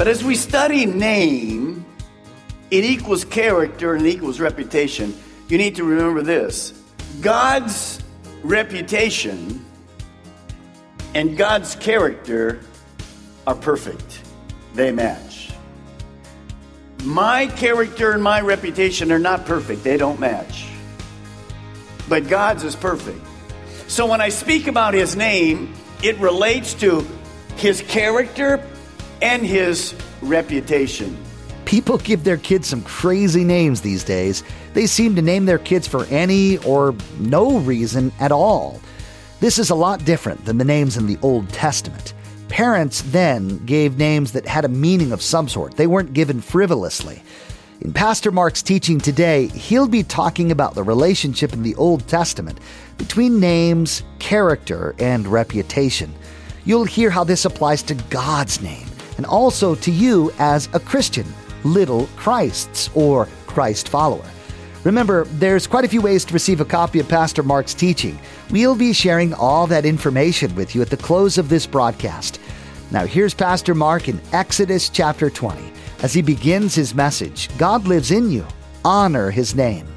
But as we study name, it equals character and it equals reputation. You need to remember this God's reputation and God's character are perfect, they match. My character and my reputation are not perfect, they don't match. But God's is perfect. So when I speak about his name, it relates to his character and his reputation. People give their kids some crazy names these days. They seem to name their kids for any or no reason at all. This is a lot different than the names in the Old Testament. Parents then gave names that had a meaning of some sort, they weren't given frivolously. In Pastor Mark's teaching today, he'll be talking about the relationship in the Old Testament between names, character, and reputation. You'll hear how this applies to God's name and also to you as a Christian, little Christs or Christ follower. Remember, there's quite a few ways to receive a copy of Pastor Mark's teaching. We'll be sharing all that information with you at the close of this broadcast. Now, here's Pastor Mark in Exodus chapter 20 as he begins his message God lives in you. Honor his name.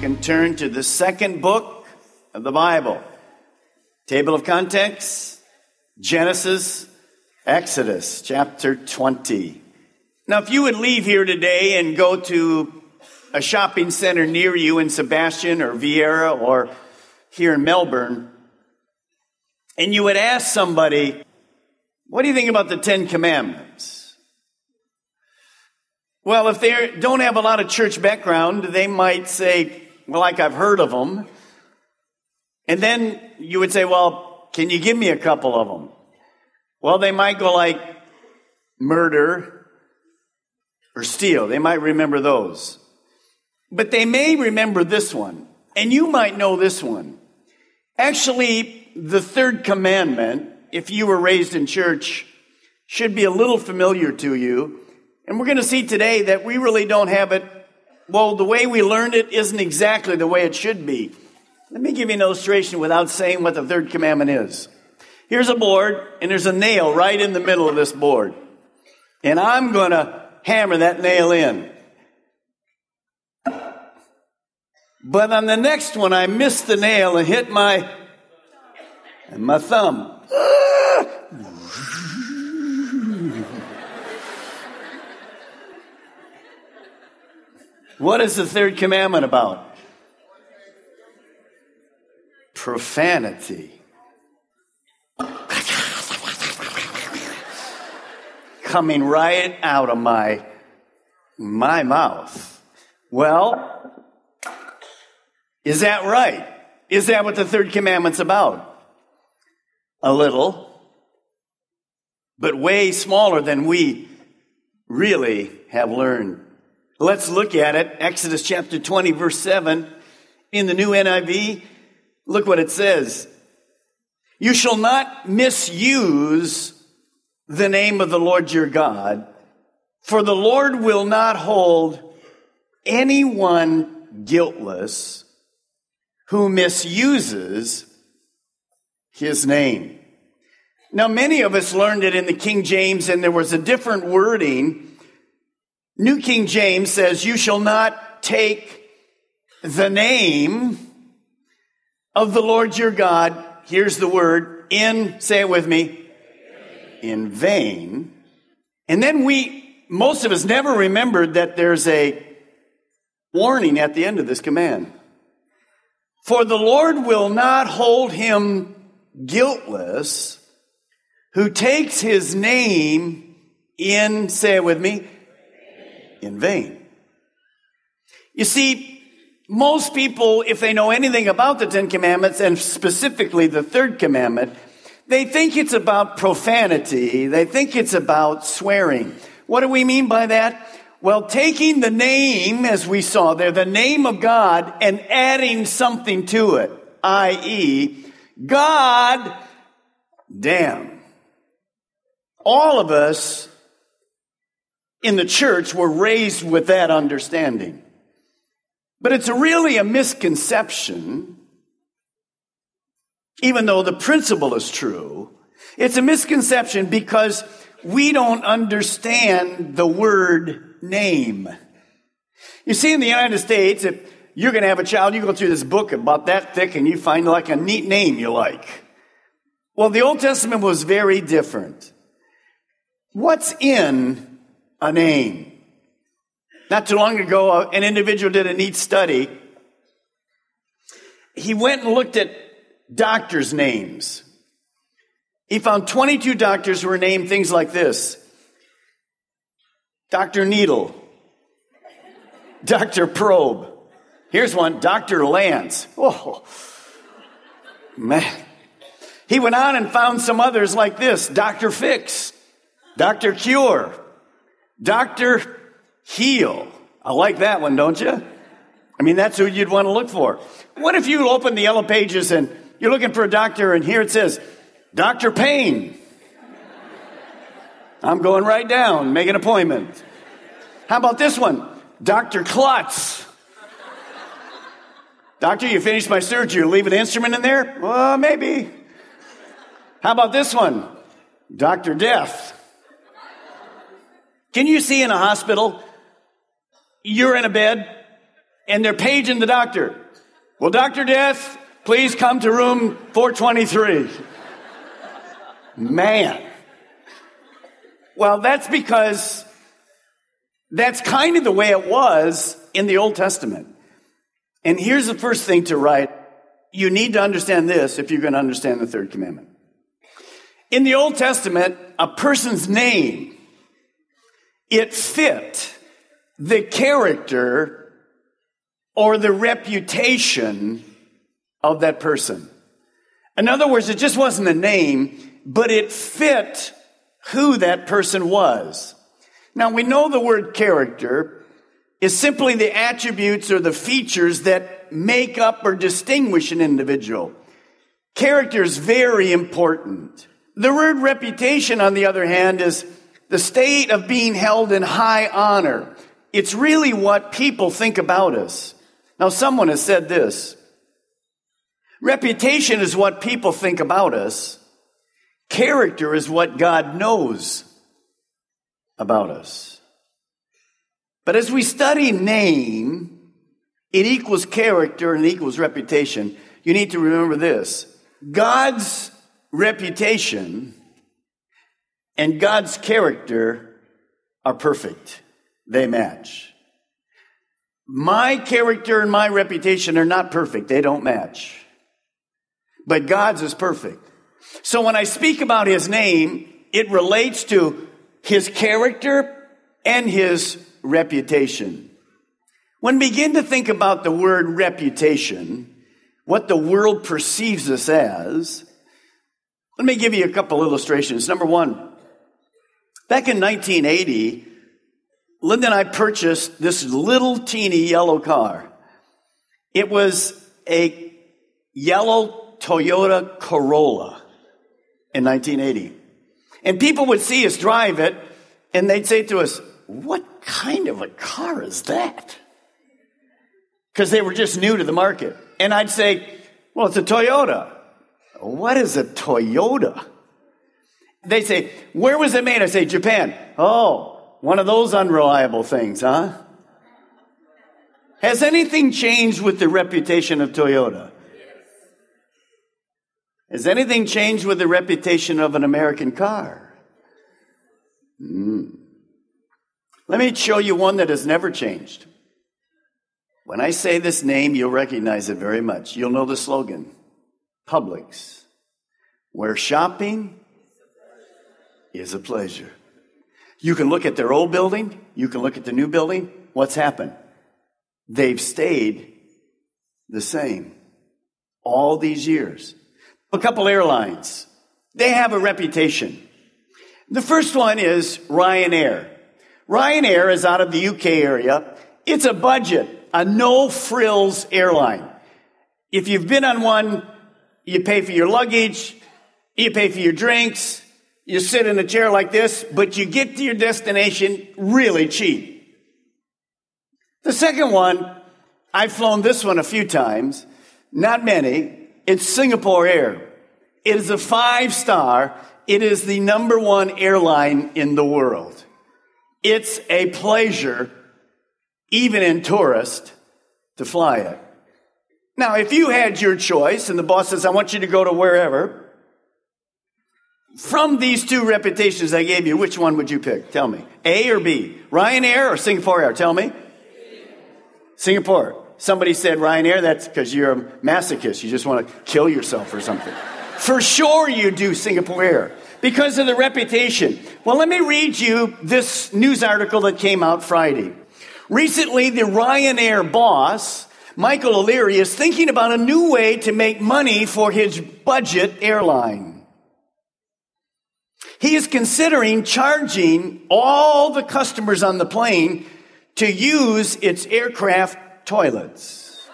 Can turn to the second book of the Bible. Table of contents Genesis, Exodus, chapter 20. Now, if you would leave here today and go to a shopping center near you in Sebastian or Viera or here in Melbourne, and you would ask somebody, What do you think about the Ten Commandments? Well, if they don't have a lot of church background, they might say, Well, like I've heard of them. And then you would say, Well, can you give me a couple of them? Well, they might go like murder or steal. They might remember those. But they may remember this one. And you might know this one. Actually, the third commandment, if you were raised in church, should be a little familiar to you. And we're going to see today that we really don't have it. Well, the way we learned it isn't exactly the way it should be. Let me give you an illustration without saying what the third commandment is. Here's a board, and there's a nail right in the middle of this board. And I'm going to hammer that nail in. But on the next one, I missed the nail and hit my, and my thumb. What is the third commandment about? Profanity. Coming right out of my my mouth. Well, is that right? Is that what the third commandment's about? A little, but way smaller than we really have learned. Let's look at it. Exodus chapter 20, verse 7 in the new NIV. Look what it says. You shall not misuse the name of the Lord your God, for the Lord will not hold anyone guiltless who misuses his name. Now, many of us learned it in the King James, and there was a different wording. New King James says, You shall not take the name of the Lord your God. Here's the word in, say it with me, in vain. And then we most of us never remembered that there's a warning at the end of this command. For the Lord will not hold him guiltless who takes his name in, say it with me, in vain. You see, most people, if they know anything about the Ten Commandments, and specifically the third commandment, they think it's about profanity. They think it's about swearing. What do we mean by that? Well, taking the name, as we saw there, the name of God, and adding something to it, i.e., God damn. All of us in the church were raised with that understanding. But it's really a misconception, even though the principle is true. It's a misconception because we don't understand the word name. You see, in the United States, if you're going to have a child, you go through this book about that thick and you find like a neat name you like. Well, the Old Testament was very different. What's in a name? Not too long ago, uh, an individual did a neat study. He went and looked at doctors' names. He found 22 doctors who were named things like this Dr. Needle, Dr. Probe. Here's one, Dr. Lance. Oh, man. He went on and found some others like this Dr. Fix, Dr. Cure, Dr heal. I like that one, don't you? I mean, that's who you'd want to look for. What if you open the yellow pages and you're looking for a doctor and here it says, Dr. Payne. I'm going right down, make an appointment. How about this one? Dr. Klutz. Doctor, you finished my surgery. Leave an instrument in there? Well, maybe. How about this one? Dr. Death. Can you see in a hospital you're in a bed and they're paging the doctor. Well, Dr. Death, please come to room 423. Man. Well, that's because that's kind of the way it was in the Old Testament. And here's the first thing to write. You need to understand this if you're going to understand the third commandment. In the Old Testament, a person's name, it fit the character or the reputation of that person. In other words, it just wasn't a name, but it fit who that person was. Now we know the word character is simply the attributes or the features that make up or distinguish an individual. Character is very important. The word reputation, on the other hand, is the state of being held in high honor. It's really what people think about us. Now, someone has said this reputation is what people think about us, character is what God knows about us. But as we study name, it equals character and equals reputation. You need to remember this God's reputation and God's character are perfect they match. My character and my reputation are not perfect. They don't match. But God's is perfect. So when I speak about his name, it relates to his character and his reputation. When we begin to think about the word reputation, what the world perceives us as, let me give you a couple illustrations. Number one, back in 1980, Linda and I purchased this little teeny yellow car. It was a yellow Toyota Corolla in 1980. And people would see us drive it and they'd say to us, What kind of a car is that? Because they were just new to the market. And I'd say, Well, it's a Toyota. What is a Toyota? They say, Where was it made? I say, Japan. Oh, one of those unreliable things, huh? Has anything changed with the reputation of Toyota? Has anything changed with the reputation of an American car? Mm. Let me show you one that has never changed. When I say this name, you'll recognize it very much. You'll know the slogan Publix, where shopping is a pleasure. You can look at their old building, you can look at the new building. What's happened? They've stayed the same all these years. A couple airlines, they have a reputation. The first one is Ryanair. Ryanair is out of the UK area. It's a budget, a no frills airline. If you've been on one, you pay for your luggage, you pay for your drinks, you sit in a chair like this, but you get to your destination really cheap. The second one, I've flown this one a few times, not many. It's Singapore Air. It is a five star. It is the number one airline in the world. It's a pleasure, even in tourist, to fly it. Now, if you had your choice and the boss says, I want you to go to wherever, from these two reputations I gave you, which one would you pick? Tell me. A or B? Ryanair or Singapore Air? Tell me. Singapore. Somebody said Ryanair, that's because you're a masochist. You just want to kill yourself or something. For sure you do Singapore Air because of the reputation. Well, let me read you this news article that came out Friday. Recently, the Ryanair boss, Michael O'Leary, is thinking about a new way to make money for his budget airline. He is considering charging all the customers on the plane to use its aircraft toilets.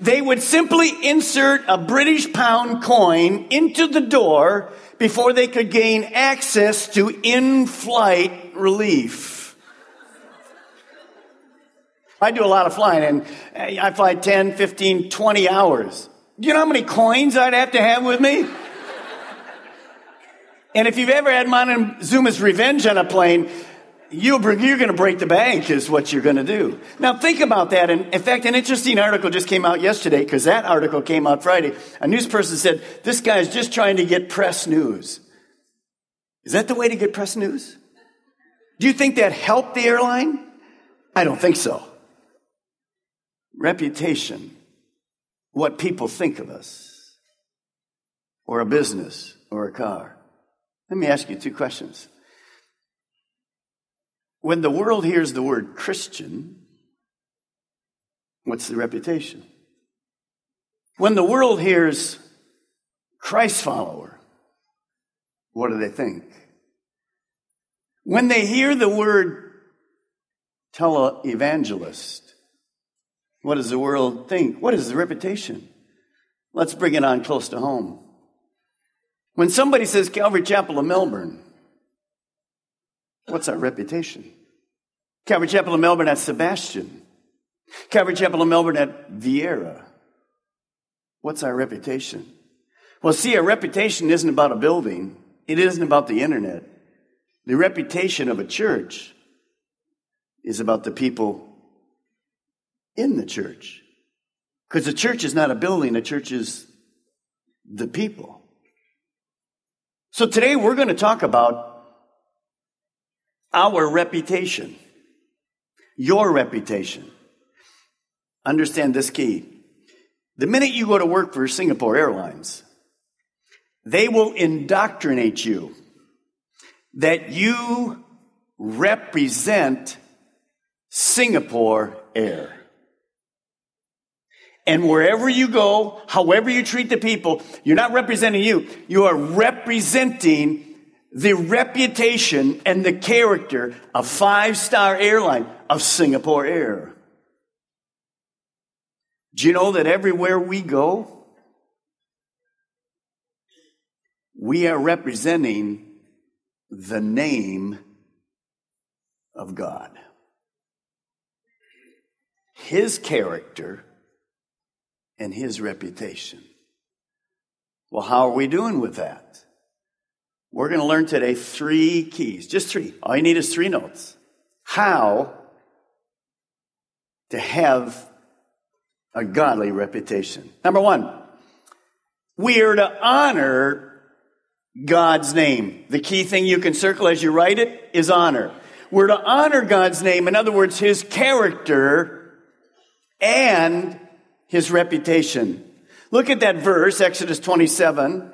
They would simply insert a British pound coin into the door before they could gain access to in flight relief. I do a lot of flying and I fly 10, 15, 20 hours. Do you know how many coins I'd have to have with me? And if you've ever had Montezuma's Revenge on a plane, you, are going to break the bank is what you're going to do. Now think about that. And in fact, an interesting article just came out yesterday because that article came out Friday. A news person said, this guy is just trying to get press news. Is that the way to get press news? Do you think that helped the airline? I don't think so. Reputation, what people think of us, or a business, or a car. Let me ask you two questions. When the world hears the word Christian, what's the reputation? When the world hears Christ follower, what do they think? When they hear the word televangelist, what does the world think? What is the reputation? Let's bring it on close to home. When somebody says Calvary Chapel of Melbourne, What's our reputation? Calvary Chapel of Melbourne at Sebastian. Calvary Chapel of Melbourne at Viera. What's our reputation? Well, see, our reputation isn't about a building. It isn't about the internet. The reputation of a church is about the people in the church. Because the church is not a building, the church is the people. So today we're going to talk about our reputation, your reputation. Understand this key. The minute you go to work for Singapore Airlines, they will indoctrinate you that you represent Singapore Air. And wherever you go, however you treat the people, you're not representing you. You are representing the reputation and the character of five star airline of Singapore Air. Do you know that everywhere we go, we are representing the name of God? His character and his reputation. Well, how are we doing with that? We're going to learn today three keys, just three. All you need is three notes. How to have a godly reputation. Number one, we are to honor God's name. The key thing you can circle as you write it is honor. We're to honor God's name. In other words, His character and His reputation. Look at that verse, Exodus 27,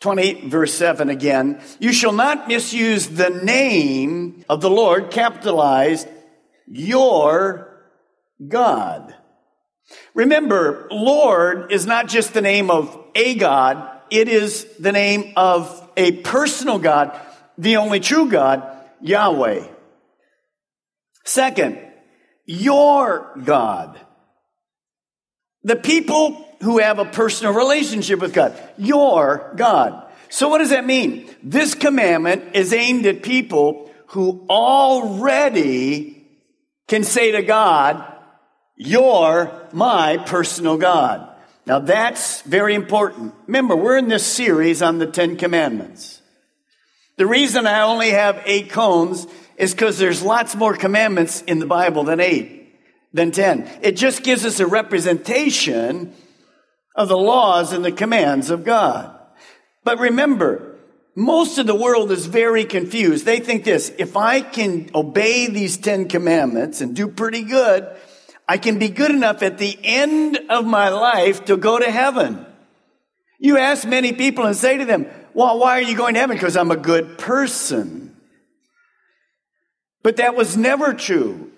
28 verse 7 again. You shall not misuse the name of the Lord, capitalized, your God. Remember, Lord is not just the name of a God, it is the name of a personal God, the only true God, Yahweh. Second, your God. The people who have a personal relationship with God, your God. So what does that mean? This commandment is aimed at people who already can say to God, you're my personal God. Now that's very important. Remember, we're in this series on the Ten Commandments. The reason I only have eight cones is because there's lots more commandments in the Bible than eight, than ten. It just gives us a representation of the laws and the commands of God. But remember, most of the world is very confused. They think this, if I can obey these Ten Commandments and do pretty good, I can be good enough at the end of my life to go to heaven. You ask many people and say to them, well, why are you going to heaven? Because I'm a good person. But that was never true.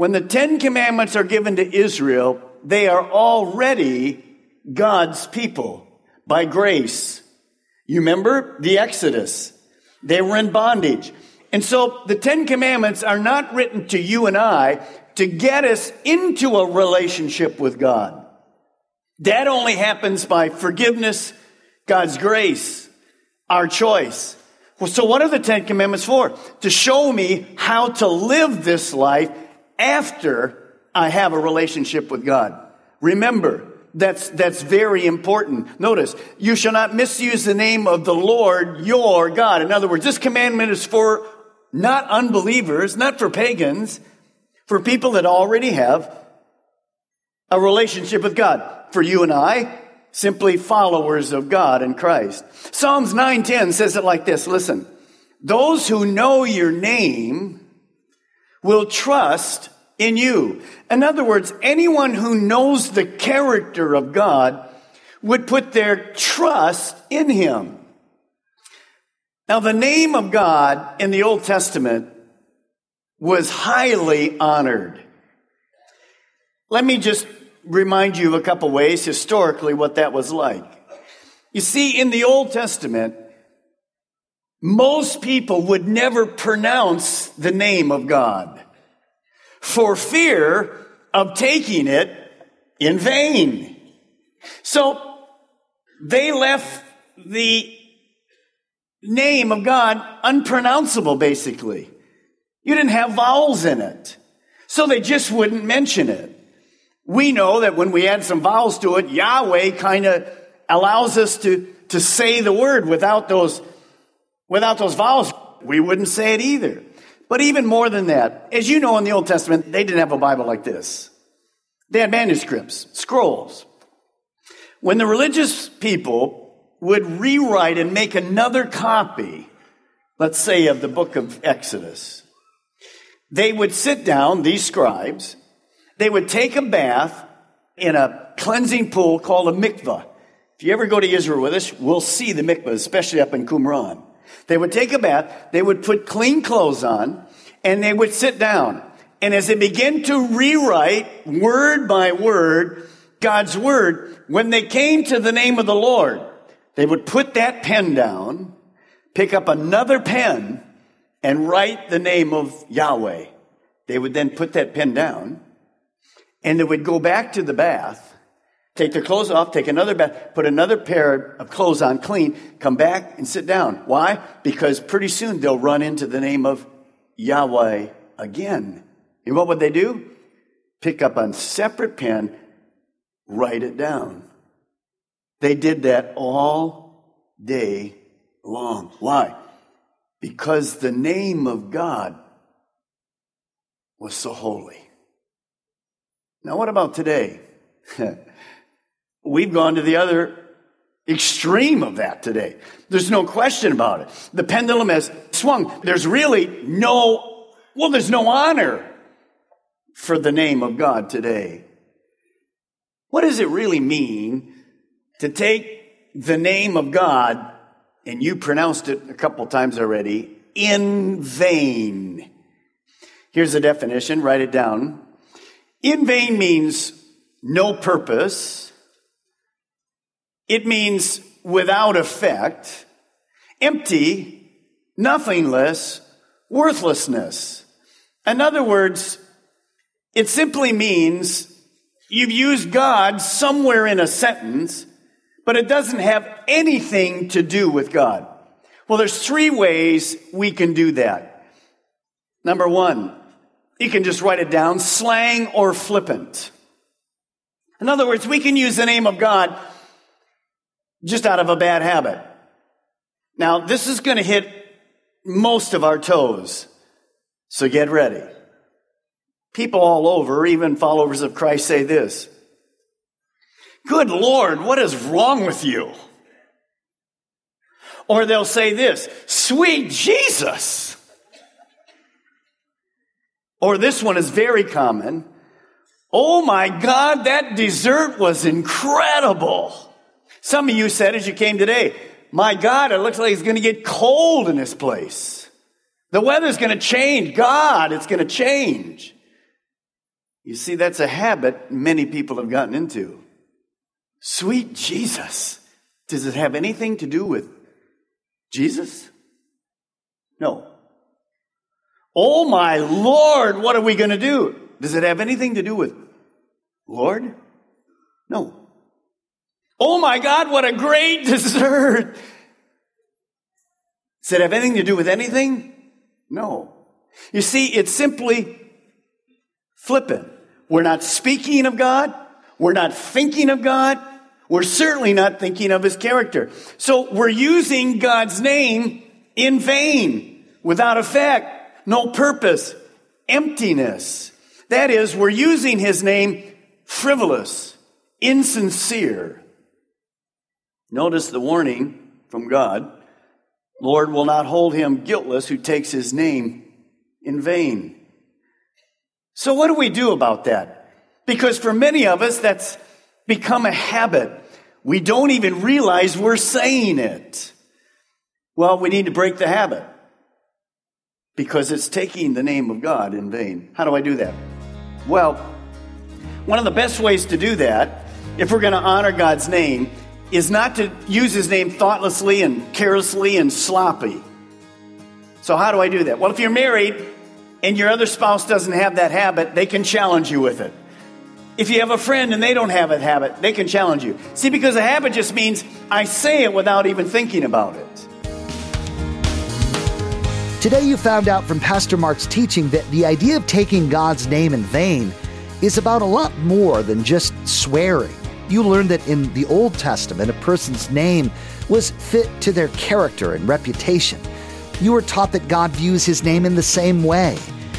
When the Ten Commandments are given to Israel, they are already God's people by grace. You remember the Exodus. They were in bondage. And so the Ten Commandments are not written to you and I to get us into a relationship with God. That only happens by forgiveness, God's grace, our choice. Well, so what are the Ten Commandments for? To show me how to live this life after I have a relationship with God. Remember, that's, that's very important. Notice, you shall not misuse the name of the Lord your God. In other words, this commandment is for not unbelievers, not for pagans, for people that already have a relationship with God. For you and I, simply followers of God and Christ. Psalms 9:10 says it like this, listen. Those who know your name will trust in you. In other words, anyone who knows the character of God would put their trust in him. Now, the name of God in the Old Testament was highly honored. Let me just remind you a couple ways historically what that was like. You see, in the Old Testament, most people would never pronounce the name of God for fear of taking it in vain. So they left the name of God unpronounceable, basically. You didn't have vowels in it. So they just wouldn't mention it. We know that when we add some vowels to it, Yahweh kind of allows us to, to say the word without those, without those vowels. We wouldn't say it either. But even more than that, as you know in the Old Testament, they didn't have a Bible like this. They had manuscripts, scrolls. When the religious people would rewrite and make another copy, let's say of the book of Exodus, they would sit down, these scribes, they would take a bath in a cleansing pool called a mikvah. If you ever go to Israel with us, we'll see the mikvah, especially up in Qumran. They would take a bath, they would put clean clothes on, and they would sit down. And as they begin to rewrite word by word God's word, when they came to the name of the Lord, they would put that pen down, pick up another pen, and write the name of Yahweh. They would then put that pen down and they would go back to the bath, take their clothes off, take another bath, put another pair of clothes on clean, come back and sit down. Why? Because pretty soon they'll run into the name of Yahweh again. And what would they do? Pick up a separate pen, write it down. They did that all day long. Why? because the name of God was so holy. Now, what about today? We've gone to the other extreme of that today. There's no question about it. The pendulum has swung. There's really no, well, there's no honor for the name of God today. What does it really mean to take the name of God, and you pronounced it a couple times already, in vain? Here's the definition, write it down. In vain means no purpose. It means without effect, empty, nothingness, worthlessness. In other words, it simply means you've used God somewhere in a sentence, but it doesn't have anything to do with God. Well, there's three ways we can do that. Number one, you can just write it down, slang or flippant. In other words, we can use the name of God just out of a bad habit. Now, this is going to hit most of our toes, so get ready. People all over, even followers of Christ, say this Good Lord, what is wrong with you? Or they'll say this Sweet Jesus. Or this one is very common. Oh my God, that dessert was incredible. Some of you said as you came today, my God, it looks like it's going to get cold in this place. The weather's going to change. God, it's going to change. You see, that's a habit many people have gotten into. Sweet Jesus. Does it have anything to do with Jesus? No. Oh my Lord, what are we going to do? Does it have anything to do with Lord? No. Oh my God, what a great dessert. Does it have anything to do with anything? No. You see, it's simply flippant. We're not speaking of God. We're not thinking of God. We're certainly not thinking of his character. So we're using God's name in vain, without effect, no purpose, emptiness. That is, we're using his name frivolous, insincere. Notice the warning from God Lord will not hold him guiltless who takes his name in vain. So, what do we do about that? Because for many of us, that's become a habit. We don't even realize we're saying it. Well, we need to break the habit because it's taking the name of God in vain. How do I do that? Well, one of the best ways to do that, if we're going to honor God's name, is not to use his name thoughtlessly and carelessly and sloppy. So, how do I do that? Well, if you're married and your other spouse doesn't have that habit, they can challenge you with it. If you have a friend and they don't have a habit, they can challenge you. See, because a habit just means I say it without even thinking about it. Today, you found out from Pastor Mark's teaching that the idea of taking God's name in vain is about a lot more than just swearing. You learned that in the Old Testament, a person's name was fit to their character and reputation. You were taught that God views his name in the same way.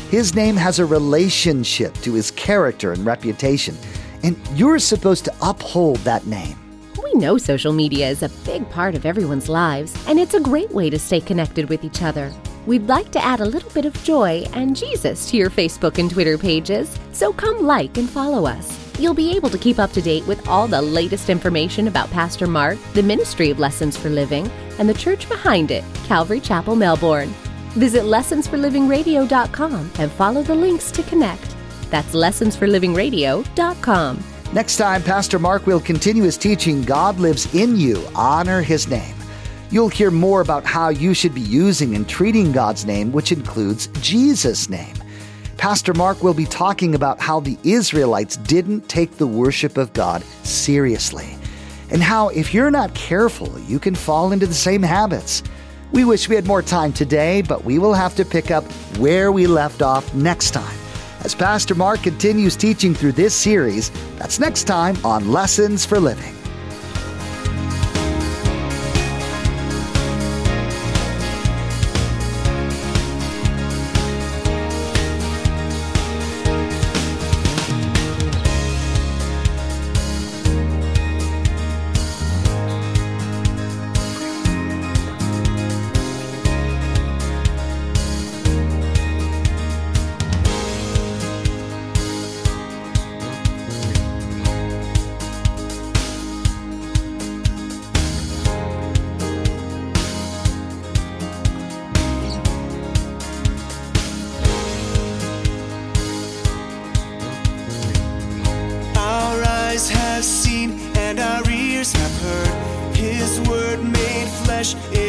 His name has a relationship to his character and reputation, and you're supposed to uphold that name. We know social media is a big part of everyone's lives, and it's a great way to stay connected with each other. We'd like to add a little bit of joy and Jesus to your Facebook and Twitter pages, so come like and follow us. You'll be able to keep up to date with all the latest information about Pastor Mark, the Ministry of Lessons for Living, and the church behind it, Calvary Chapel, Melbourne. Visit lessonsforlivingradio.com and follow the links to connect. That's lessonsforlivingradio.com. Next time, Pastor Mark will continue his teaching God Lives in You, Honor His Name. You'll hear more about how you should be using and treating God's name, which includes Jesus' name. Pastor Mark will be talking about how the Israelites didn't take the worship of God seriously, and how, if you're not careful, you can fall into the same habits. We wish we had more time today, but we will have to pick up where we left off next time. As Pastor Mark continues teaching through this series, that's next time on Lessons for Living. Flesh